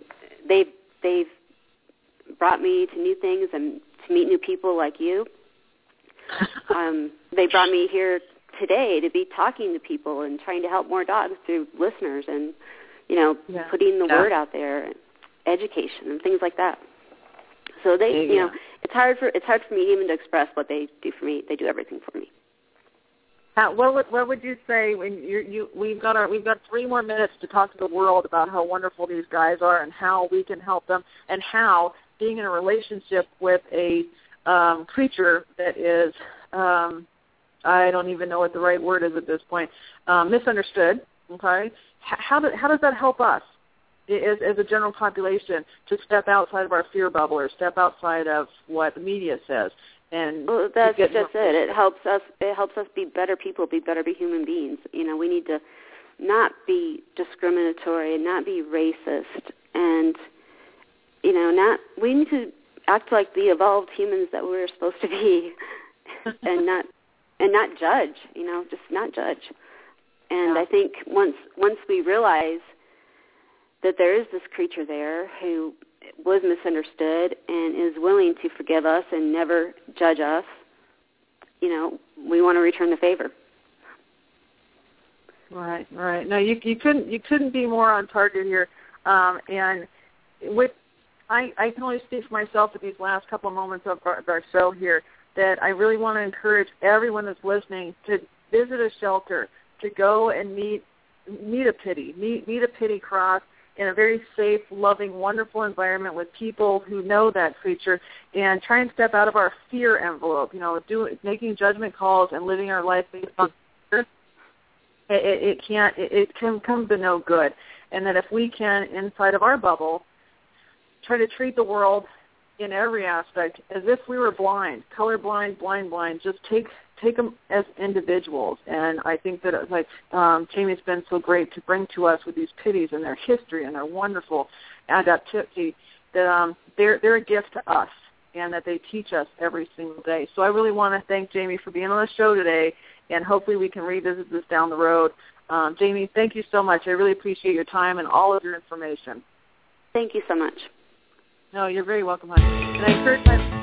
they've they've brought me to new things and to meet new people like you. Um they brought me here today to be talking to people and trying to help more dogs through listeners and you know Yeah. putting the Yeah. word out there and education and things like that. So they Yeah, you know it's hard for it's hard for me even to express what they do for me. They do everything for me. How, what would what would you say when you you we've got our we've got three more minutes to talk to the world about how wonderful these guys are and how we can help them and how being in a relationship with a um, creature that is um, I don't even know what the right word is at this point um, misunderstood. Okay, how do, how does that help us as as a general population to step outside of our fear bubble or step outside of what the media says? And well that's just more- it. It helps us it helps us be better people be better be human beings. You know we need to not be discriminatory and not be racist. And you know not we need to act like the evolved humans that we're supposed to be and not and not judge you know just not judge and Yeah. i think once once we realize that there is this creature there who was misunderstood and is willing to forgive us and never judge us you know we want to return the favor Right, right. No, you you couldn't you couldn't be more on target here. Um, and with I I can only speak for myself at these last couple of moments of our, of our show here that I really want to encourage everyone that's listening to visit a shelter, to go and meet meet a pitty, meet meet a pitty cross in a very safe, loving, wonderful environment with people who know that creature, and try and step out of our fear envelope. You know, do making judgment calls and living our life based on fear it, it, can't it can come to no good and that if we can inside of our bubble try to treat the world in every aspect as if we were blind colorblind blind blind just take take them as individuals and i think that like um jamie's been so great to bring to us with these pitties and their history and their wonderful adaptivity that um they're they're a gift to us and that they teach us every single day so i really want to thank jamie for being on the show today and hopefully we can revisit this down the road. Um, Jamie, thank you so much. I really appreciate your time and all of your information. thank you so much No, you're very welcome, honey. And I encourage my